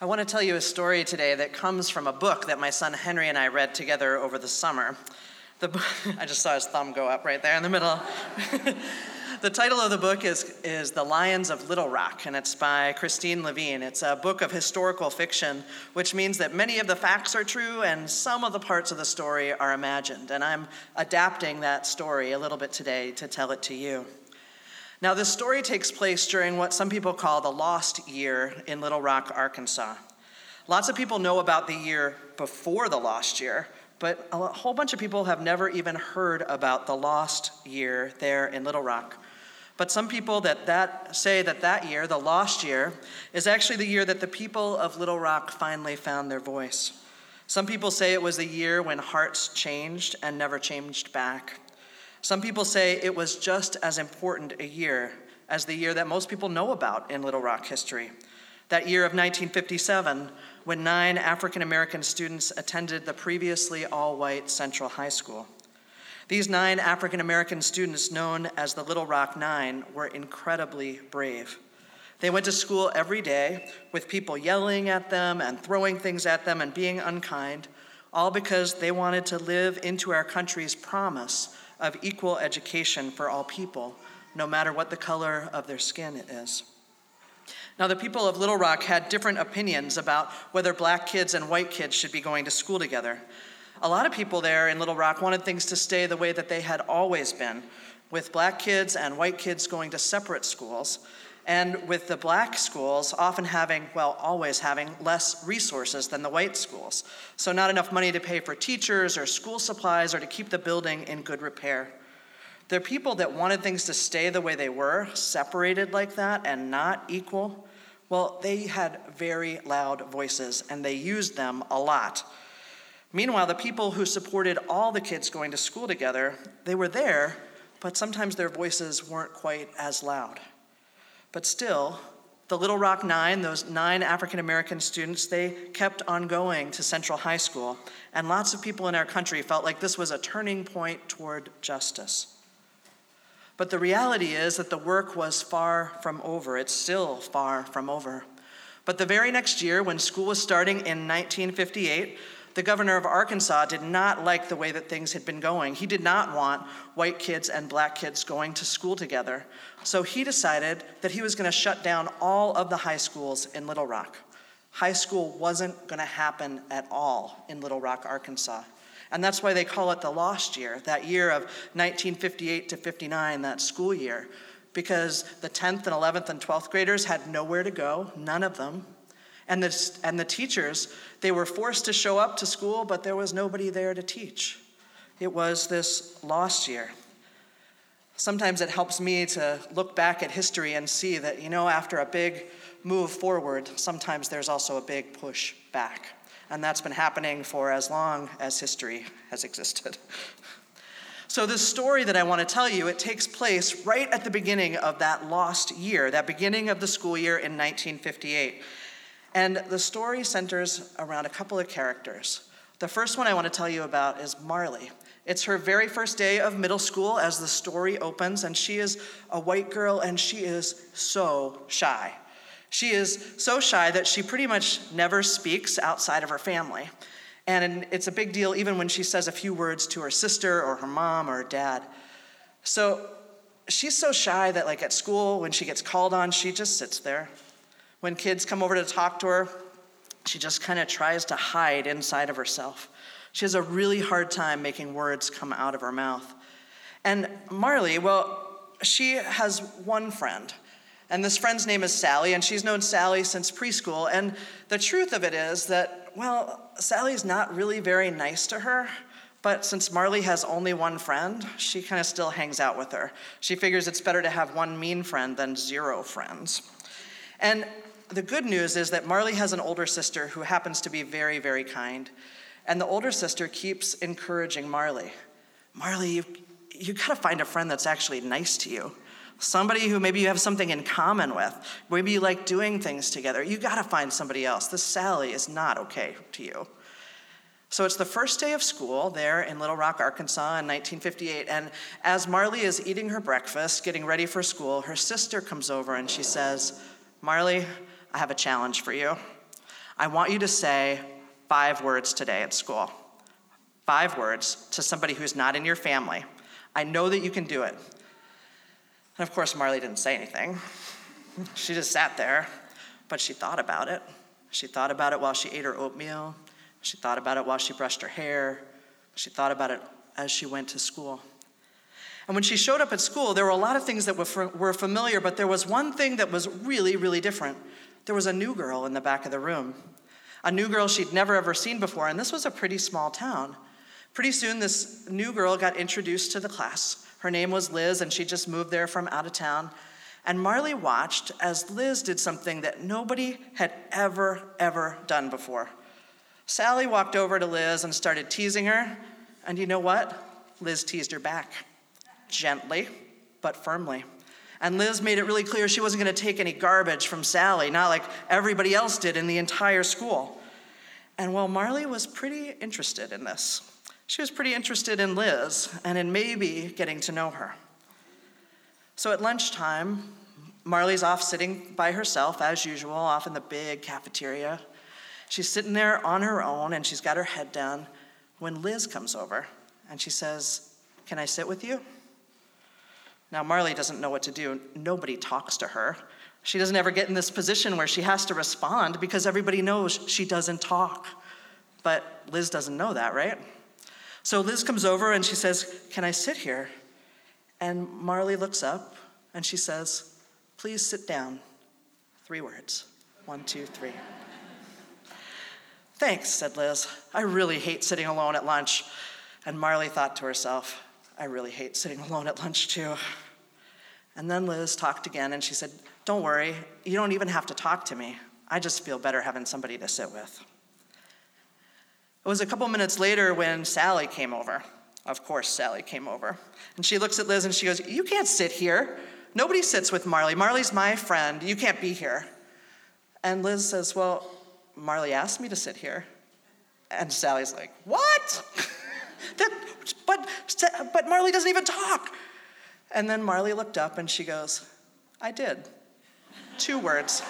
I want to tell you a story today that comes from a book that my son Henry and I read together over the summer. The book, I just saw his thumb go up right there in the middle. the title of the book is, is The Lions of Little Rock, and it's by Kristin Levine. It's a book of historical fiction, which means that many of the facts are true and some of the parts of the story are imagined. And I'm adapting that story a little bit today to tell it to you. Now, this story takes place during what some people call the lost year in Little Rock, Arkansas. Lots of people know about the year before the lost year, but a whole bunch of people have never even heard about the lost year there in Little Rock. But some people that, that say that that year, the lost year, is actually the year that the people of Little Rock finally found their voice. Some people say it was the year when hearts changed and never changed back. Some people say it was just as important a year as the year that most people know about in Little Rock history. That year of 1957, when nine African American students attended the previously all white Central High School. These nine African American students, known as the Little Rock Nine, were incredibly brave. They went to school every day with people yelling at them and throwing things at them and being unkind, all because they wanted to live into our country's promise of equal education for all people, no matter what the color of their skin is. Now, the people of Little Rock had different opinions about whether black kids and white kids should be going to school together. A lot of people there in Little Rock wanted things to stay the way that they had always been, with black kids and white kids going to separate schools, and with the black schools often having, well, always having less resources than the white schools. So, not enough money to pay for teachers or school supplies or to keep the building in good repair. The people that wanted things to stay the way they were, separated like that and not equal, well, they had very loud voices and they used them a lot. Meanwhile, the people who supported all the kids going to school together, they were there, but sometimes their voices weren't quite as loud. But still, the Little Rock Nine, those nine African American students, they kept on going to Central High School, and lots of people in our country felt like this was a turning point toward justice. But the reality is that the work was far from over. It's still far from over. But the very next year, when school was starting in 1958, the governor of Arkansas did not like the way that things had been going. He did not want white kids and black kids going to school together. So he decided that he was going to shut down all of the high schools in Little Rock. High school wasn't going to happen at all in Little Rock, Arkansas. And that's why they call it the lost year, that year of 1958 to 59, that school year, because the 10th and 11th and 12th graders had nowhere to go, none of them. And the, and the teachers, they were forced to show up to school, but there was nobody there to teach. It was this lost year. Sometimes it helps me to look back at history and see that, you know, after a big move forward, sometimes there's also a big push back. And that's been happening for as long as history has existed. So, this story that I want to tell you, it takes place right at the beginning of that lost year, that beginning of the school year in 1958. And the story centers around a couple of characters. The first one I want to tell you about is Marley. It's her very first day of middle school as the story opens, and she is a white girl and she is so shy. She is so shy that she pretty much never speaks outside of her family. And it's a big deal even when she says a few words to her sister or her mom or her dad. So she's so shy that, like at school, when she gets called on, she just sits there when kids come over to talk to her, she just kind of tries to hide inside of herself. She has a really hard time making words come out of her mouth. And Marley, well, she has one friend. And this friend's name is Sally, and she's known Sally since preschool. And the truth of it is that, well, Sally's not really very nice to her. But since Marley has only one friend, she kind of still hangs out with her. She figures it's better to have one mean friend than zero friends. And the good news is that Marley has an older sister who happens to be very, very kind. And the older sister keeps encouraging Marley Marley, you, you got to find a friend that's actually nice to you. Somebody who maybe you have something in common with. Maybe you like doing things together. You got to find somebody else. This Sally is not okay to you. So it's the first day of school there in Little Rock, Arkansas in 1958. And as Marley is eating her breakfast, getting ready for school, her sister comes over and she says, Marley, I have a challenge for you. I want you to say five words today at school. Five words to somebody who's not in your family. I know that you can do it. And of course, Marley didn't say anything. She just sat there, but she thought about it. She thought about it while she ate her oatmeal. She thought about it while she brushed her hair. She thought about it as she went to school. And when she showed up at school, there were a lot of things that were, familiar, but there was one thing that was really, really different. There was a new girl in the back of the room, a new girl she'd never ever seen before, and this was a pretty small town. Pretty soon, this new girl got introduced to the class. Her name was Liz, and she just moved there from out of town. And Marley watched as Liz did something that nobody had ever, ever done before. Sally walked over to Liz and started teasing her. And you know what? Liz teased her back, gently, but firmly. And Liz made it really clear she wasn't going to take any garbage from Sally, not like everybody else did in the entire school. And while Marley was pretty interested in this. She was pretty interested in Liz and in maybe getting to know her. So at lunchtime, Marley's off sitting by herself, as usual, off in the big cafeteria. She's sitting there on her own and she's got her head down when Liz comes over and she says, Can I sit with you? Now, Marley doesn't know what to do. Nobody talks to her. She doesn't ever get in this position where she has to respond because everybody knows she doesn't talk. But Liz doesn't know that, right? So Liz comes over and she says, Can I sit here? And Marley looks up and she says, Please sit down. Three words. One, two, three. Thanks, said Liz. I really hate sitting alone at lunch. And Marley thought to herself, I really hate sitting alone at lunch too. And then Liz talked again and she said, Don't worry, you don't even have to talk to me. I just feel better having somebody to sit with. It was a couple minutes later when Sally came over. Of course, Sally came over. And she looks at Liz and she goes, You can't sit here. Nobody sits with Marley. Marley's my friend. You can't be here. And Liz says, Well, Marley asked me to sit here. And Sally's like, What? that, but, but Marley doesn't even talk. And then Marley looked up and she goes, I did. Two words.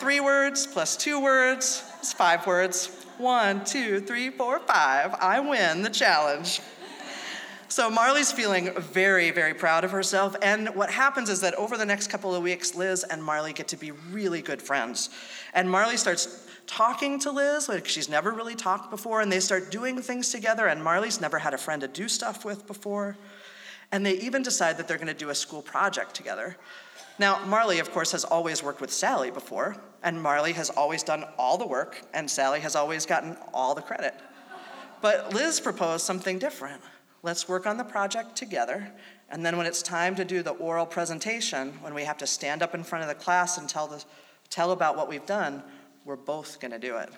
Three words plus two words is five words. One, two, three, four, five. I win the challenge. So Marley's feeling very, very proud of herself. And what happens is that over the next couple of weeks, Liz and Marley get to be really good friends. And Marley starts talking to Liz like she's never really talked before, and they start doing things together. And Marley's never had a friend to do stuff with before. And they even decide that they're going to do a school project together. Now, Marley, of course, has always worked with Sally before, and Marley has always done all the work, and Sally has always gotten all the credit. But Liz proposed something different. Let's work on the project together, and then when it's time to do the oral presentation, when we have to stand up in front of the class and tell, the, tell about what we've done, we're both going to do it.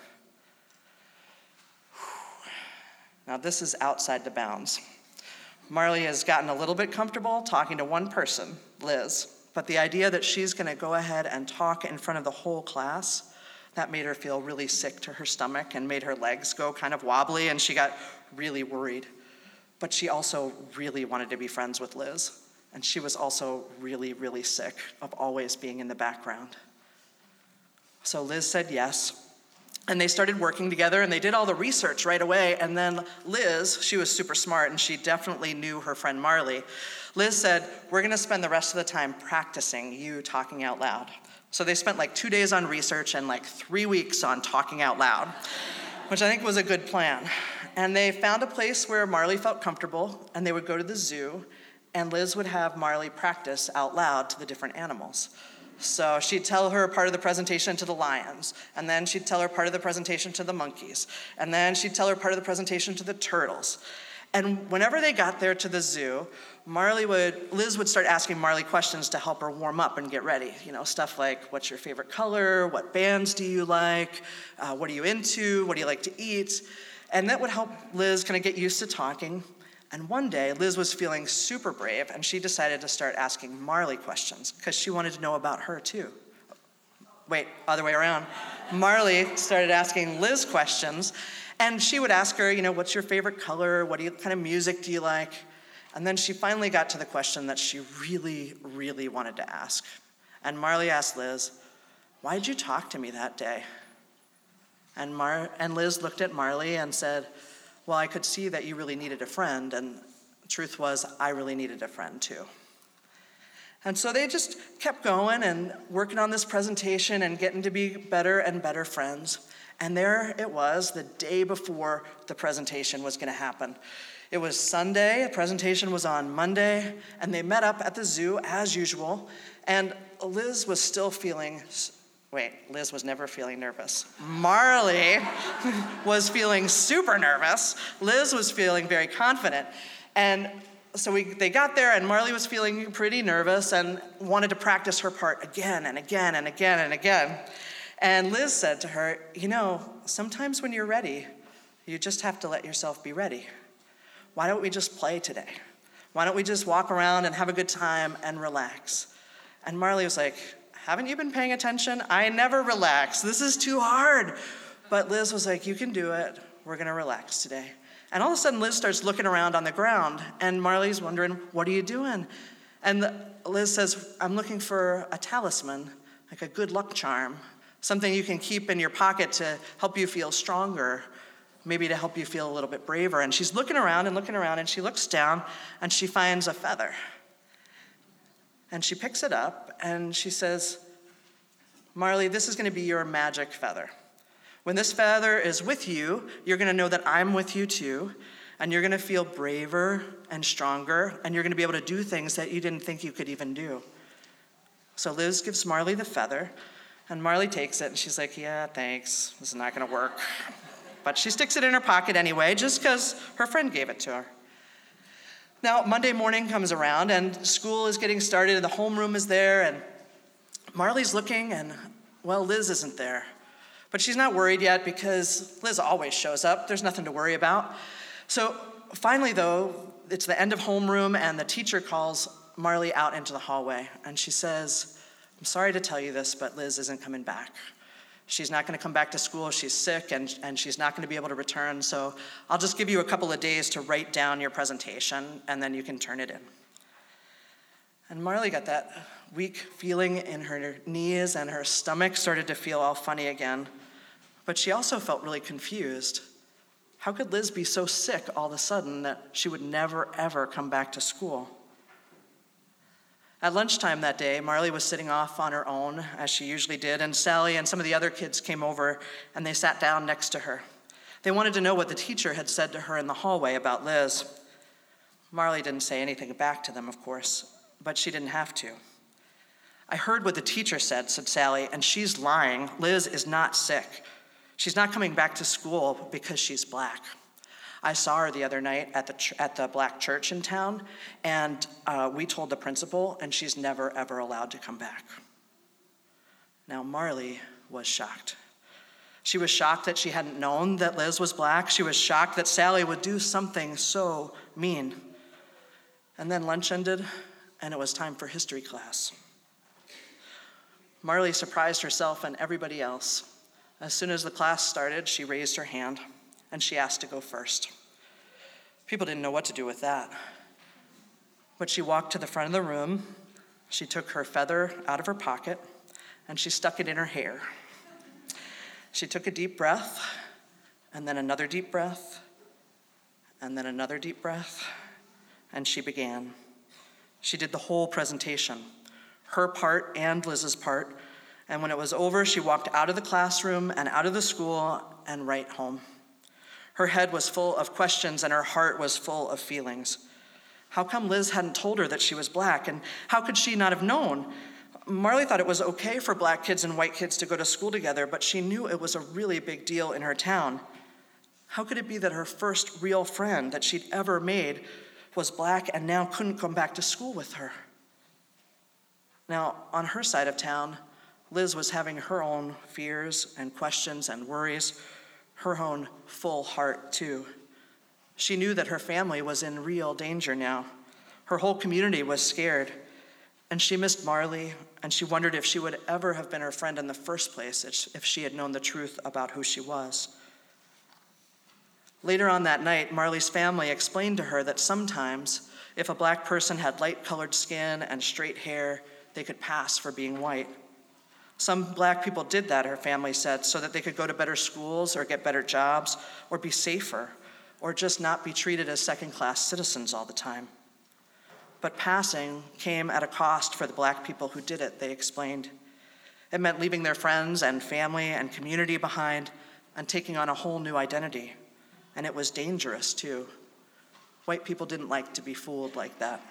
Now, this is outside the bounds. Marley has gotten a little bit comfortable talking to one person, Liz, but the idea that she's going to go ahead and talk in front of the whole class, that made her feel really sick to her stomach and made her legs go kind of wobbly, and she got really worried. But she also really wanted to be friends with Liz, and she was also really, really sick of always being in the background. So Liz said yes, and they started working together and they did all the research right away. And then Liz, she was super smart and she definitely knew her friend Marley. Liz said, We're gonna spend the rest of the time practicing you talking out loud. So they spent like two days on research and like three weeks on talking out loud, which I think was a good plan. And they found a place where Marley felt comfortable and they would go to the zoo and Liz would have Marley practice out loud to the different animals. So she'd tell her part of the presentation to the lions, and then she'd tell her part of the presentation to the monkeys, and then she'd tell her part of the presentation to the turtles. And whenever they got there to the zoo, Marley would, Liz would start asking Marley questions to help her warm up and get ready. You know, stuff like, what's your favorite color? What bands do you like? Uh, what are you into? What do you like to eat? And that would help Liz kind of get used to talking. And one day, Liz was feeling super brave, and she decided to start asking Marley questions because she wanted to know about her too. Wait, other way around. Marley started asking Liz questions, and she would ask her, you know, what's your favorite color? What you, kind of music do you like? And then she finally got to the question that she really, really wanted to ask. And Marley asked Liz, Why did you talk to me that day? And, Mar- and Liz looked at Marley and said, Well, I could see that you really needed a friend. And truth was, I really needed a friend too. And so they just kept going and working on this presentation and getting to be better and better friends. And there it was, the day before the presentation was going to happen. It was Sunday, the presentation was on Monday, and they met up at the zoo as usual. And Liz was still feeling, wait, Liz was never feeling nervous. Marley was feeling super nervous. Liz was feeling very confident. And so we, they got there, and Marley was feeling pretty nervous and wanted to practice her part again and again and again and again. And Liz said to her, You know, sometimes when you're ready, you just have to let yourself be ready. Why don't we just play today? Why don't we just walk around and have a good time and relax? And Marley was like, Haven't you been paying attention? I never relax. This is too hard. But Liz was like, You can do it. We're going to relax today. And all of a sudden, Liz starts looking around on the ground, and Marley's wondering, What are you doing? And Liz says, I'm looking for a talisman, like a good luck charm something you can keep in your pocket to help you feel stronger, maybe to help you feel a little bit braver. And she's looking around and looking around, and she looks down and she finds a feather. And she picks it up and she says, Marley, this is going to be your magic feather. When this feather is with you, you're going to know that I'm with you too, and you're going to feel braver and stronger, and you're going to be able to do things that you didn't think you could even do. So Liz gives Marley the feather, and Marley takes it and she's like, Yeah, thanks. This is not going to work. But she sticks it in her pocket anyway, just because her friend gave it to her. Now, Monday morning comes around and school is getting started and the homeroom is there, and Marley's looking, and well, Liz isn't there. But she's not worried yet because Liz always shows up. There's nothing to worry about. So finally, though, it's the end of homeroom, and the teacher calls Marley out into the hallway, and she says, I'm sorry to tell you this, but Liz isn't coming back. She's not going to come back to school. She's sick and, and she's not going to be able to return. So I'll just give you a couple of days to write down your presentation and then you can turn it in. And Marley got that weak feeling in her knees and her stomach started to feel all funny again. But she also felt really confused. How could Liz be so sick all of a sudden that she would never, ever come back to school? At lunchtime that day, Marley was sitting off on her own, as she usually did, and Sally and some of the other kids came over and they sat down next to her. They wanted to know what the teacher had said to her in the hallway about Liz. Marley didn't say anything back to them, of course, but she didn't have to. I heard what the teacher said, said Sally, and she's lying. Liz is not sick. She's not coming back to school because she's black. I saw her the other night at the, ch- at the black church in town, and uh, we told the principal, and she's never, ever allowed to come back. Now, Marley was shocked. She was shocked that she hadn't known that Liz was black. She was shocked that Sally would do something so mean. And then lunch ended, and it was time for history class. Marley surprised herself and everybody else. As soon as the class started, she raised her hand and she asked to go first. People didn't know what to do with that. But she walked to the front of the room, she took her feather out of her pocket, and she stuck it in her hair. She took a deep breath, and then another deep breath, and then another deep breath, and she began. She did the whole presentation, her part and Liz's part. And when it was over, she walked out of the classroom and out of the school and right home. Her head was full of questions and her heart was full of feelings. How come Liz hadn't told her that she was black? And how could she not have known? Marley thought it was okay for black kids and white kids to go to school together, but she knew it was a really big deal in her town. How could it be that her first real friend that she'd ever made was black and now couldn't come back to school with her? Now, on her side of town, Liz was having her own fears and questions and worries her own full heart, too. She knew that her family was in real danger now. Her whole community was scared. And she missed Marley, and she wondered if she would ever have been her friend in the first place if she had known the truth about who she was. Later on that night, Marley's family explained to her that sometimes, if a black person had light colored skin and straight hair, they could pass for being white. Some black people did that, her family said, so that they could go to better schools or get better jobs or be safer or just not be treated as second class citizens all the time. But passing came at a cost for the black people who did it, they explained. It meant leaving their friends and family and community behind and taking on a whole new identity. And it was dangerous, too. White people didn't like to be fooled like that.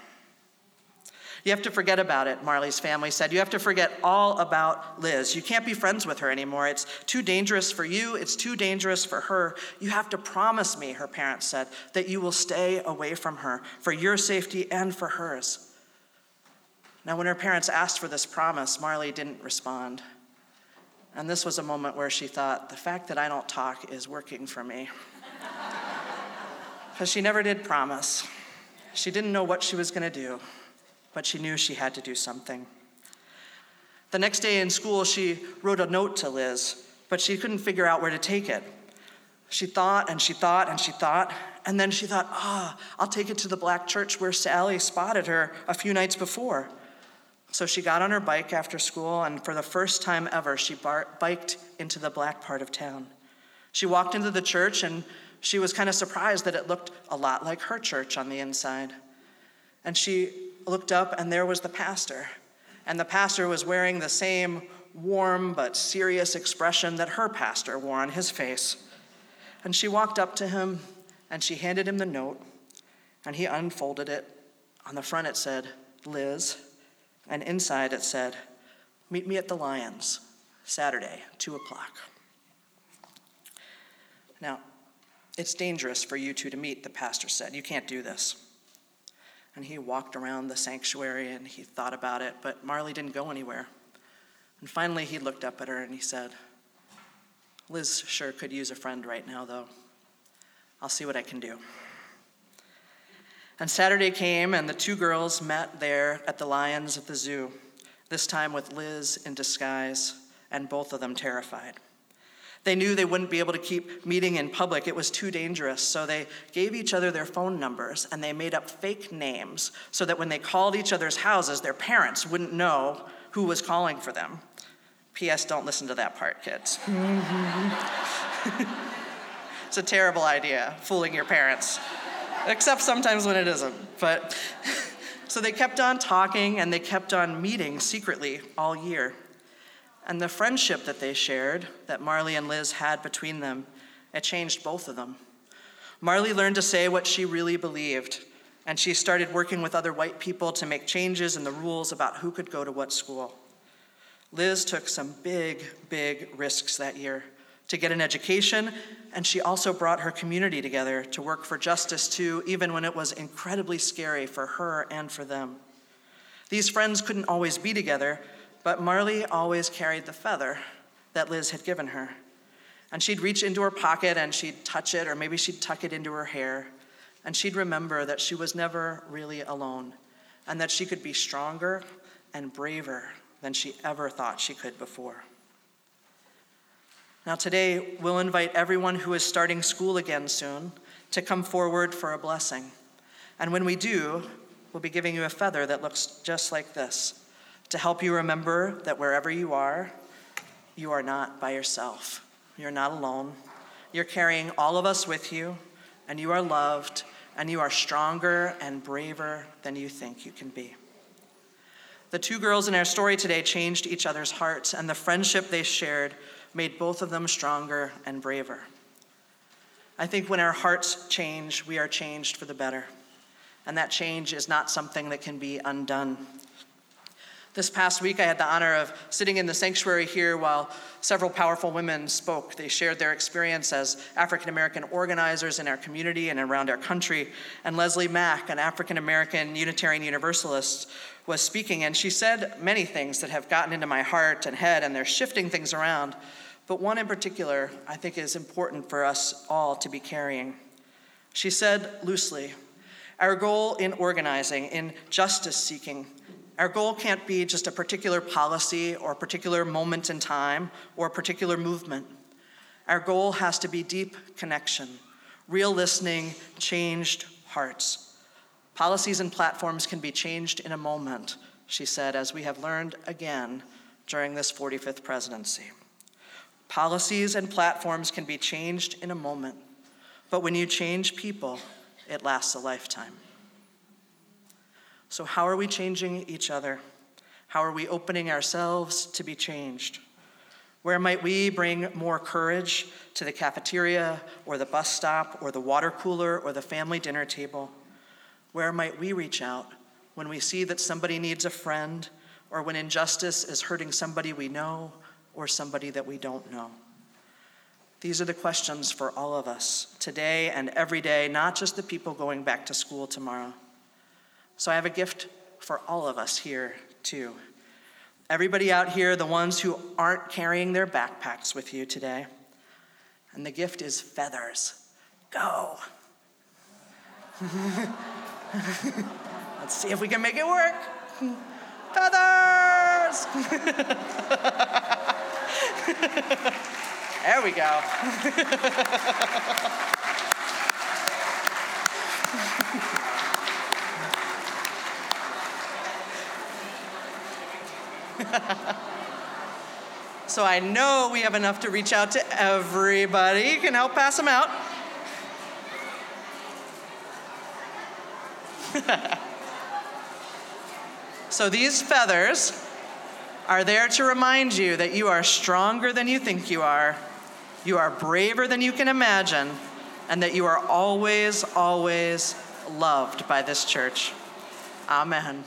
You have to forget about it, Marley's family said. You have to forget all about Liz. You can't be friends with her anymore. It's too dangerous for you, it's too dangerous for her. You have to promise me, her parents said, that you will stay away from her for your safety and for hers. Now, when her parents asked for this promise, Marley didn't respond. And this was a moment where she thought, the fact that I don't talk is working for me. Because she never did promise. She didn't know what she was going to do but she knew she had to do something. The next day in school, she wrote a note to Liz, but she couldn't figure out where to take it. She thought and she thought and she thought, and then she thought, ah, oh, I'll take it to the black church where Sally spotted her a few nights before. So she got on her bike after school, and for the first time ever, she bar- biked into the black part of town. She walked into the church, and she was kind of surprised that it looked a lot like her church on the inside. And she looked up, and there was the pastor. And the pastor was wearing the same warm but serious expression that her pastor wore on his face. And she walked up to him and she handed him the note, and he unfolded it. On the front it said, Liz, and inside it said, Meet me at the Lions, Saturday, 2 o'clock. Now, it's dangerous for you two to meet, the pastor said. You can't do this. And he walked around the sanctuary and he thought about it, but Marley didn't go anywhere. And finally, he looked up at her and he said, Liz sure could use a friend right now, though. I'll see what I can do. And Saturday came, and the two girls met there at the Lions at the zoo, this time with Liz in disguise, and both of them terrified. They knew they wouldn't be able to keep meeting in public. It was too dangerous. So they gave each other their phone numbers and they made up fake names so that when they called each other's houses, their parents wouldn't know who was calling for them. P.S. Don't listen to that part, kids. it's a terrible idea, fooling your parents, except sometimes when it isn't. But so they kept on talking and they kept on meeting secretly all year and the friendship that they shared, that Marley and Liz had between them, it changed both of them. Marley learned to say what she really believed, and she started working with other white people to make changes in the rules about who could go to what school. Liz took some big, big risks that year to get an education, and she also brought her community together to work for justice too, even when it was incredibly scary for her and for them. These friends couldn't always be together, but Marley always carried the feather that Liz had given her. And she'd reach into her pocket and she'd touch it, or maybe she'd tuck it into her hair. And she'd remember that she was never really alone, and that she could be stronger and braver than she ever thought she could before. Now, today, we'll invite everyone who is starting school again soon to come forward for a blessing. And when we do, we'll be giving you a feather that looks just like this to help you remember that wherever you are, you are not by yourself. You're not alone. You're carrying all of us with you, and you are loved, and you are stronger and braver than you think you can be. The two girls in our story today changed each other's hearts, and the friendship they shared made both of them stronger and braver. I think when our hearts change, we are changed for the better. And that change is not something that can be undone. This past week, I had the honor of sitting in the sanctuary here while several powerful women spoke. They shared their experience as African American organizers in our community and around our country. And Leslie Mac, an African American Unitarian Universalist, was speaking, and she said many things that have gotten into my heart and head, and they're shifting things around. But one in particular, I think, is important for us all to be carrying. She said loosely, Our goal in organizing, in justice seeking, our goal can't be just a particular policy or a particular moment in time or a particular movement. Our goal has to be deep connection, real listening, changed hearts. Policies and platforms can be changed in a moment, she said, as we have learned again during this 45th presidency. Policies and platforms can be changed in a moment, but when you change people, it lasts a lifetime. So, how are we changing each other? How are we opening ourselves to be changed? Where might we bring more courage to the cafeteria or the bus stop or the water cooler or the family dinner table? Where might we reach out when we see that somebody needs a friend or when injustice is hurting somebody we know or somebody that we don't know? These are the questions for all of us today and every day, not just the people going back to school tomorrow. So I have a gift for all of us here, too. Everybody out here, the ones who aren't carrying their backpacks with you today. And the gift is feathers. Go. Let's see if we can make it work. Feathers! there we go. so I know we have enough to reach out to everybody. You can help pass them out. so these feathers are there to remind you that you are stronger than you think you are, you are braver than you can imagine, and that you are always, always loved by this church. Amen.